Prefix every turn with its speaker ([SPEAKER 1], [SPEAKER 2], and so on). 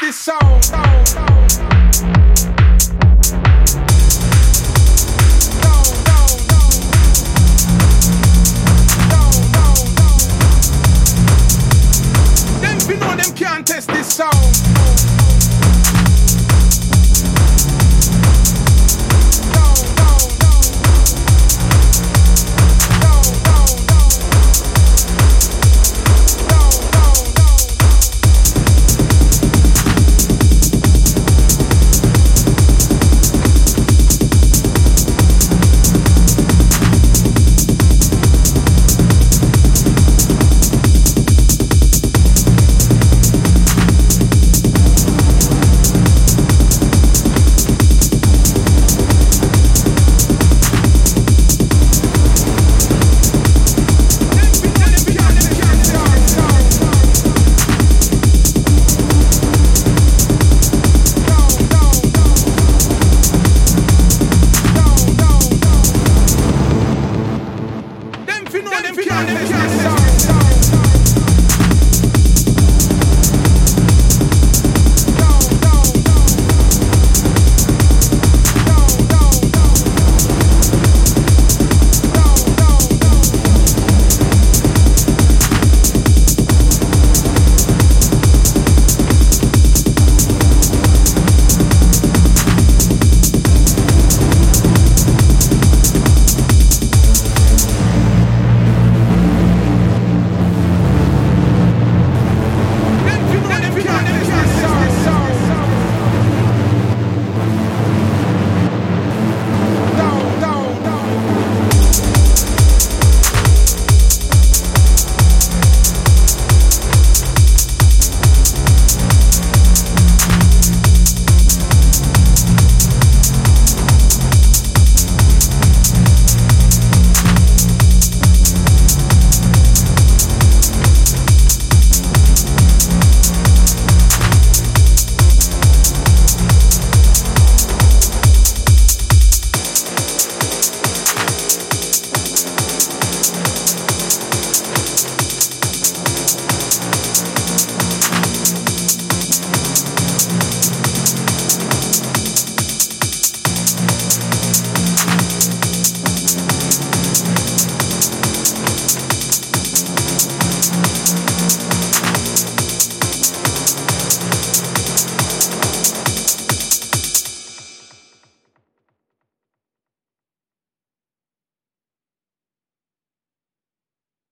[SPEAKER 1] this sound. you know them, can't,